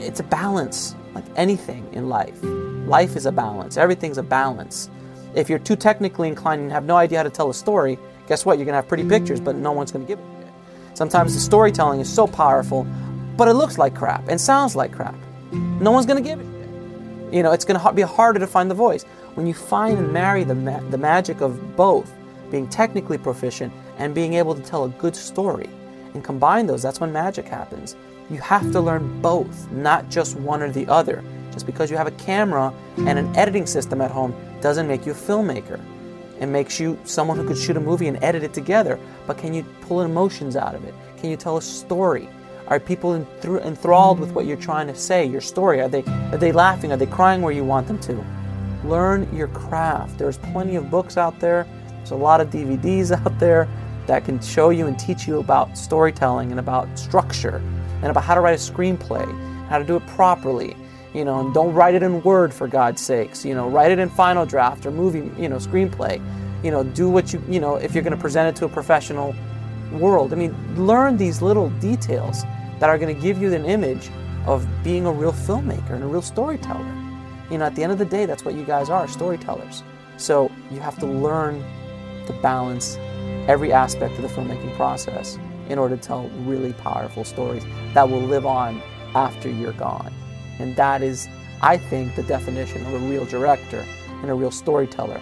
It's a balance like anything in life. Life is a balance. Everything's a balance. If you're too technically inclined and have no idea how to tell a story guess what? You're going to have pretty pictures but no one's going to give it sometimes the storytelling is so powerful but it looks like crap and sounds like crap. No one's going to give it you know it's going to be harder to find the voice. When you find and marry the, ma- the magic of both being technically proficient and being able to tell a good story and combine those that's when magic happens you have to learn both, not just one or the other. Just because you have a camera and an editing system at home doesn't make you a filmmaker. It makes you someone who could shoot a movie and edit it together. But can you pull emotions out of it? Can you tell a story? Are people enthralled with what you're trying to say, your story? Are they, are they laughing? Are they crying where you want them to? Learn your craft. There's plenty of books out there, there's a lot of DVDs out there that can show you and teach you about storytelling and about structure and about how to write a screenplay, how to do it properly. You know, and don't write it in Word for God's sakes. You know, write it in Final Draft or movie, you know, screenplay. You know, do what you, you know, if you're going to present it to a professional world. I mean, learn these little details that are going to give you an image of being a real filmmaker and a real storyteller. You know, at the end of the day, that's what you guys are storytellers. So you have to learn to balance every aspect of the filmmaking process in order to tell really powerful stories that will live on after you're gone. And that is, I think, the definition of a real director and a real storyteller